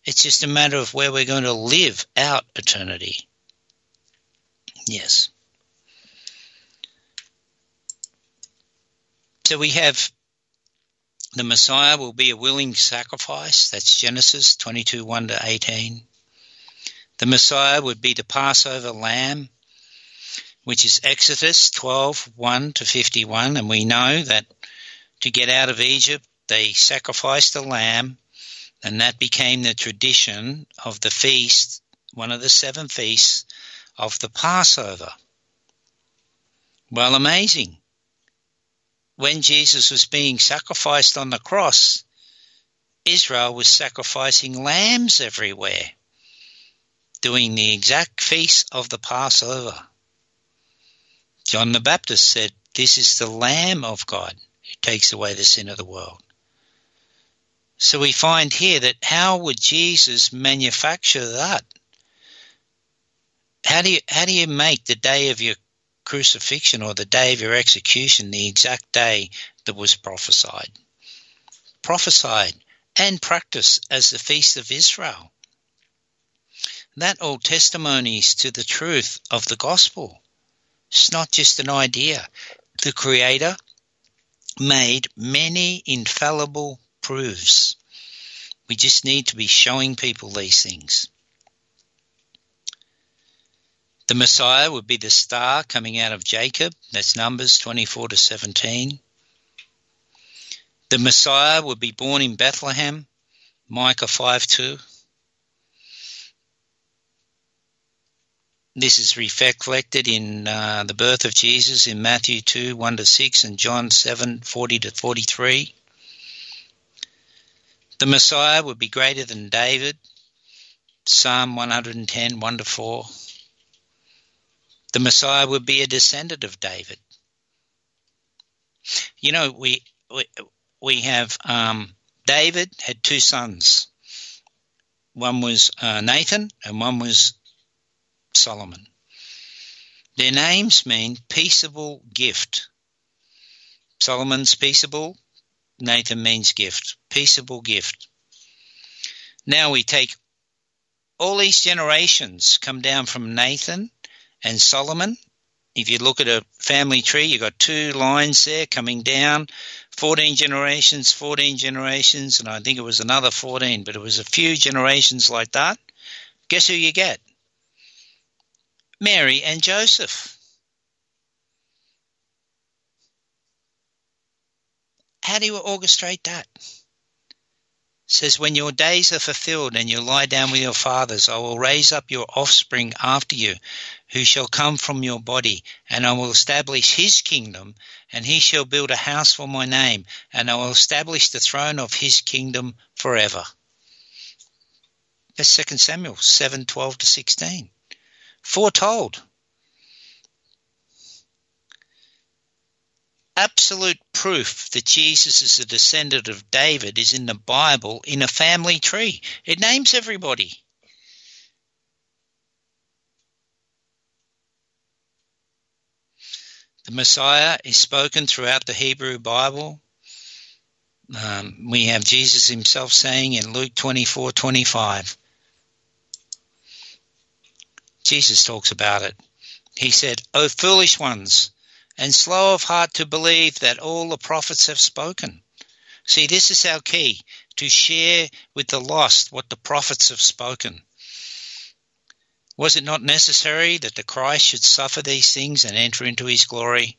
It's just a matter of where we're going to live out eternity. Yes. So we have the Messiah will be a willing sacrifice. That's Genesis 22 1 to 18. The Messiah would be the Passover lamb, which is Exodus 12 1 to 51. And we know that to get out of Egypt, they sacrificed a lamb, and that became the tradition of the feast, one of the seven feasts of the Passover. Well, amazing when Jesus was being sacrificed on the cross, Israel was sacrificing lambs everywhere, doing the exact feast of the Passover. John the Baptist said, This is the Lamb of God who takes away the sin of the world. So we find here that how would Jesus manufacture that? How do you how do you make the day of your crucifixion or the day of your execution the exact day that was prophesied. Prophesied and practiced as the feast of Israel. That all testimonies to the truth of the gospel. It's not just an idea. The Creator made many infallible proofs. We just need to be showing people these things. The Messiah would be the star coming out of Jacob. That's Numbers 24 to 17. The Messiah would be born in Bethlehem. Micah 5 2. This is reflected in uh, the birth of Jesus in Matthew 2 1 to 6 and John 7 40 to 43. The Messiah would be greater than David. Psalm 110 1 to 4 the Messiah would be a descendant of David. You know, we we, we have um, David had two sons. One was uh, Nathan, and one was Solomon. Their names mean peaceable gift. Solomon's peaceable, Nathan means gift. Peaceable gift. Now we take all these generations come down from Nathan and Solomon. If you look at a family tree, you've got two lines there coming down 14 generations, 14 generations, and I think it was another 14, but it was a few generations like that. Guess who you get? Mary and Joseph. How do you orchestrate that? says, When your days are fulfilled and you lie down with your fathers, I will raise up your offspring after you, who shall come from your body, and I will establish his kingdom, and he shall build a house for my name, and I will establish the throne of his kingdom forever. That's 2 Samuel 7 12 to 16. Foretold. Absolute proof that Jesus is a descendant of David is in the Bible in a family tree. It names everybody. The Messiah is spoken throughout the Hebrew Bible. Um, we have Jesus himself saying in Luke 24 25. Jesus talks about it. He said, O foolish ones, and slow of heart to believe that all the prophets have spoken. See, this is our key to share with the lost what the prophets have spoken. Was it not necessary that the Christ should suffer these things and enter into his glory?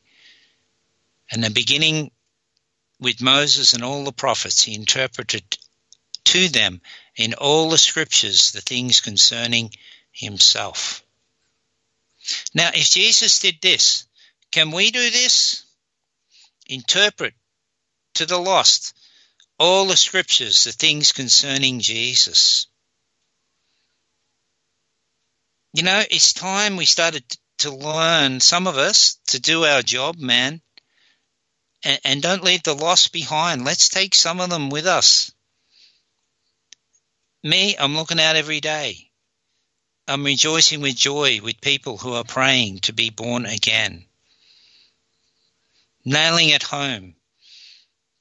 And the beginning with Moses and all the prophets, he interpreted to them in all the scriptures the things concerning himself. Now, if Jesus did this, can we do this? Interpret to the lost all the scriptures, the things concerning Jesus. You know, it's time we started to learn, some of us, to do our job, man. And, and don't leave the lost behind. Let's take some of them with us. Me, I'm looking out every day. I'm rejoicing with joy with people who are praying to be born again. Nailing it home,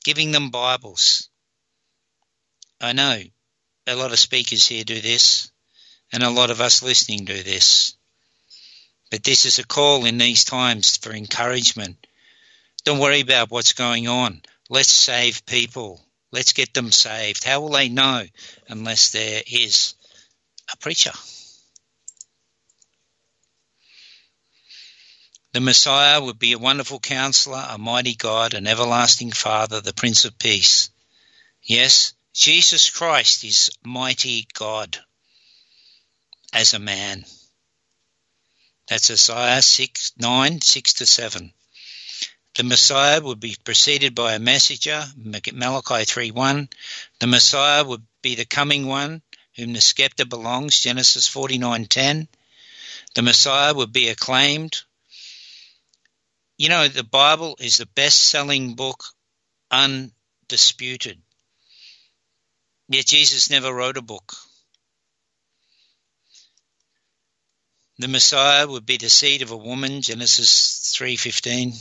giving them Bibles. I know a lot of speakers here do this, and a lot of us listening do this. But this is a call in these times for encouragement. Don't worry about what's going on. Let's save people. Let's get them saved. How will they know unless there is a preacher? The Messiah would be a wonderful counselor, a mighty God, an everlasting Father, the Prince of Peace. Yes, Jesus Christ is mighty God as a man. That's Isaiah 6, 9, 6 to 7. The Messiah would be preceded by a messenger, Malachi 3 1. The Messiah would be the coming one, whom the scepter belongs, Genesis 49:10. The Messiah would be acclaimed. You know, the Bible is the best-selling book, undisputed. Yet Jesus never wrote a book. The Messiah would be the seed of a woman, Genesis 3:15.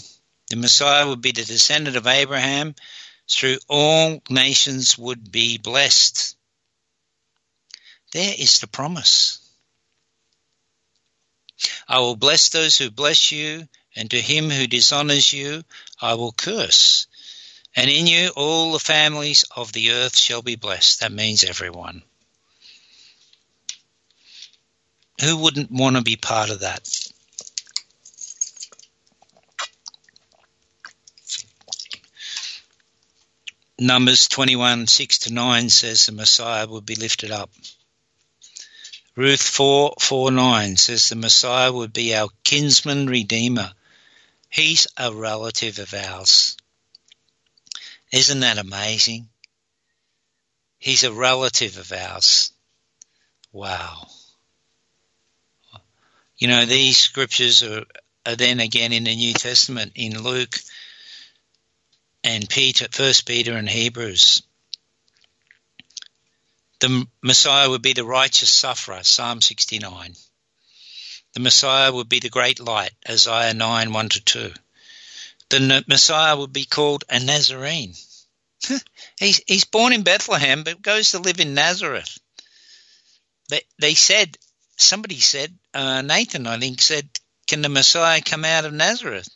The Messiah would be the descendant of Abraham. Through all nations would be blessed. There is the promise. I will bless those who bless you, and to him who dishonors you, I will curse. And in you all the families of the earth shall be blessed. That means everyone. Who wouldn't want to be part of that? Numbers 21, 6 to 9 says the Messiah would be lifted up. Ruth 4, 4, 9 says the Messiah would be our kinsman redeemer. He's a relative of ours. Isn't that amazing? He's a relative of ours. Wow. You know, these scriptures are, are then again in the New Testament in Luke and Peter, First Peter and Hebrews. The Messiah would be the righteous sufferer, Psalm 69. The Messiah would be the great light, Isaiah 9, 1 to 2. The Messiah would be called a Nazarene. (laughs) he's, he's born in Bethlehem, but goes to live in Nazareth. They, they said, somebody said, uh, Nathan, I think, said, Can the Messiah come out of Nazareth?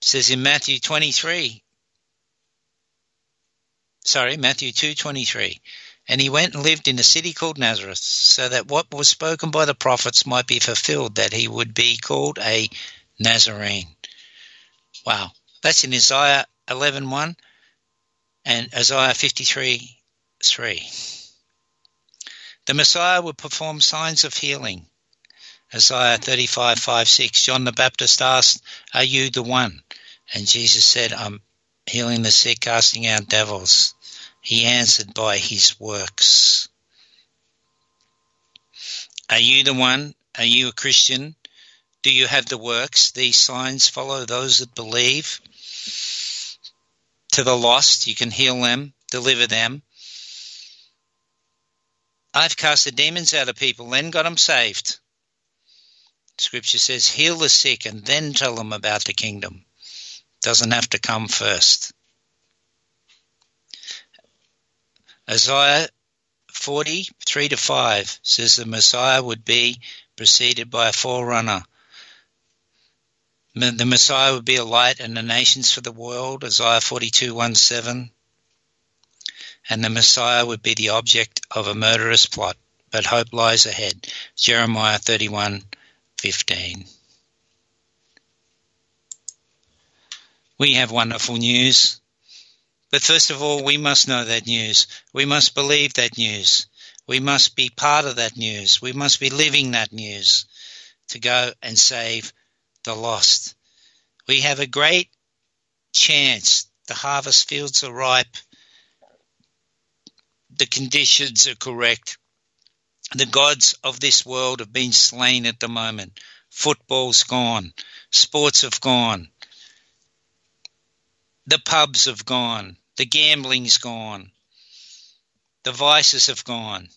says in Matthew 23. Sorry, Matthew 2:23. And he went and lived in a city called Nazareth, so that what was spoken by the prophets might be fulfilled, that he would be called a Nazarene. Wow. That's in Isaiah 11:1 and Isaiah 53:3. The Messiah would perform signs of healing. Isaiah 35, 5, 6. John the Baptist asked, Are you the one? And Jesus said, I'm healing the sick, casting out devils. He answered by his works. Are you the one? Are you a Christian? Do you have the works? These signs follow those that believe. To the lost, you can heal them, deliver them. I've cast the demons out of people, then got them saved. Scripture says, heal the sick and then tell them about the kingdom doesn't have to come first. Isaiah 40, 3 to 5 says the Messiah would be preceded by a forerunner. The Messiah would be a light and the nations for the world, Isaiah 42, 1 7. And the Messiah would be the object of a murderous plot, but hope lies ahead, Jeremiah 31, 15. We have wonderful news. But first of all, we must know that news. We must believe that news. We must be part of that news. We must be living that news to go and save the lost. We have a great chance. The harvest fields are ripe. The conditions are correct. The gods of this world have been slain at the moment. Football's gone. Sports have gone. The pubs have gone. The gambling's gone. The vices have gone.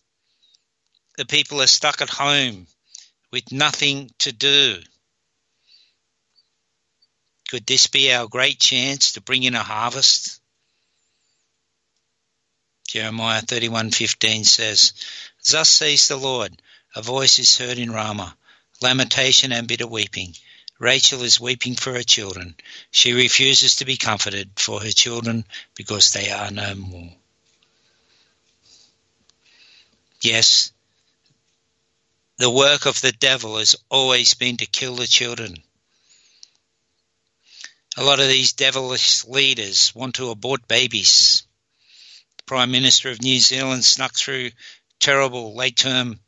The people are stuck at home with nothing to do. Could this be our great chance to bring in a harvest? Jeremiah 31:15 says, "Thus says the Lord, a voice is heard in Ramah, lamentation and bitter weeping. Rachel is weeping for her children. She refuses to be comforted for her children because they are no more." Yes, the work of the devil has always been to kill the children. A lot of these devilish leaders want to abort babies. The Prime Minister of New Zealand snuck through terrible late term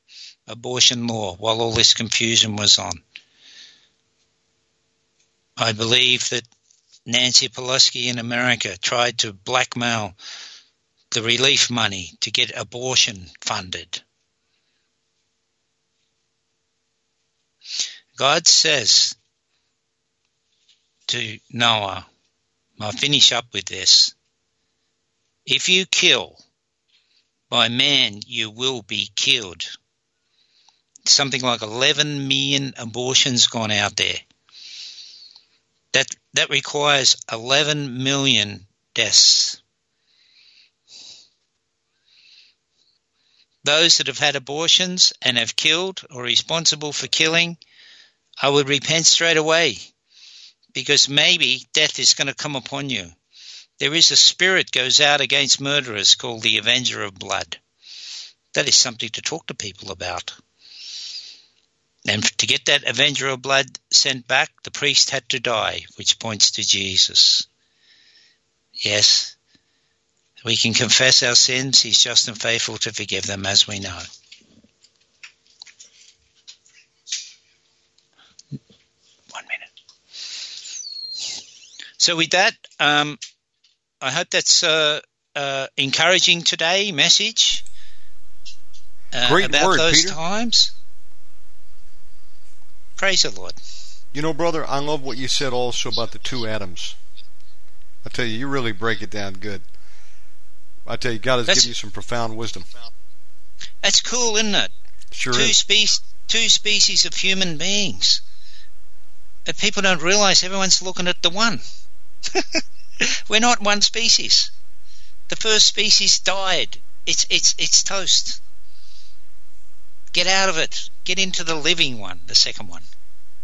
abortion law while all this confusion was on. I believe that Nancy Pelosi in America tried to blackmail the relief money to get abortion funded. God says to Noah, I'll finish up with this. If you kill, by man you will be killed. Something like 11 million abortions gone out there. That that requires 11 million deaths. Those that have had abortions and have killed or responsible for killing I would repent straight away because maybe death is going to come upon you. There is a spirit goes out against murderers called the Avenger of Blood. That is something to talk to people about. And to get that Avenger of Blood sent back, the priest had to die, which points to Jesus. Yes, we can confess our sins. He's just and faithful to forgive them as we know. One minute. So with that, um, I hope that's uh, uh, encouraging today message uh, Great about word, those Peter. times. Praise the Lord. You know, brother, I love what you said also about the two Adams. I tell you, you really break it down good. I tell you, God has That's- given you some profound wisdom. That's cool, isn't it? Sure two is. species, two species of human beings. But people don't realize everyone's looking at the one. (laughs) We're not one species. The first species died. It's it's it's toast. Get out of it. Get into the living one, the second one.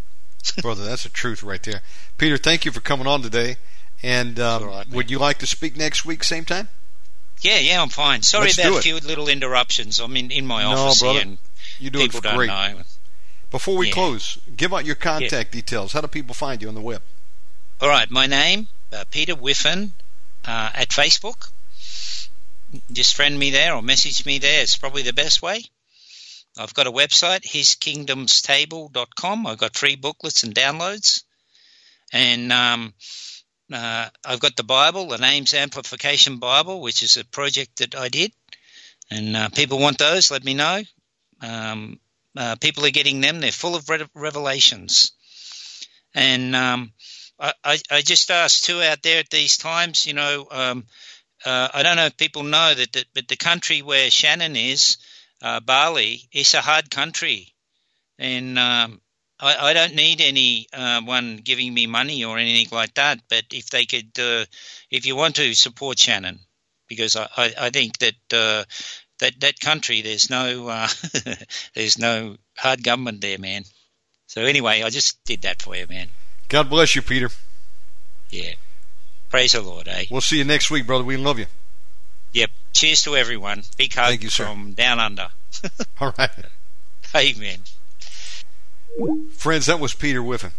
(laughs) brother. That's the truth right there. Peter, thank you for coming on today. And um, all right, man. would you like to speak next week, same time? Yeah, yeah, I'm fine. Sorry Let's about a few little interruptions. I'm in, in my No, office brother. here and You're doing people don't know. Before we Yeah. close, give out your contact details. How do people find you on the web? All right, my name, uh, Peter Whiffin, uh, at Facebook. Just friend me there or message me there. It's probably the best way. I've got a website, hiskingdomstable.com. I've got free booklets and downloads. And um, uh, I've got the Bible, the Names Amplification Bible, which is a project that I did. And uh, people want those, let me know. Um, uh, people are getting them. They're full of re- revelations. And um, I, I, I just ask too out there at these times, you know, um, uh, I don't know if people know that, that, but the country where Shannon is, uh, Bali, is a hard country, and um, I, I don't need anyone uh, giving me money or anything like that. But if they could, uh, if you want to support Shannon, because I, I, I think that uh, that that country there's no uh, (laughs) there's no hard government there, man. So anyway, I just did that for you, man. God bless you, Peter. Yeah. Praise the Lord, eh? We'll see you next week, brother. We love you. Yep. Cheers to everyone. Big hug Thank you, sir. from down under. (laughs) All right. Amen. Friends, that was Peter Whiffin.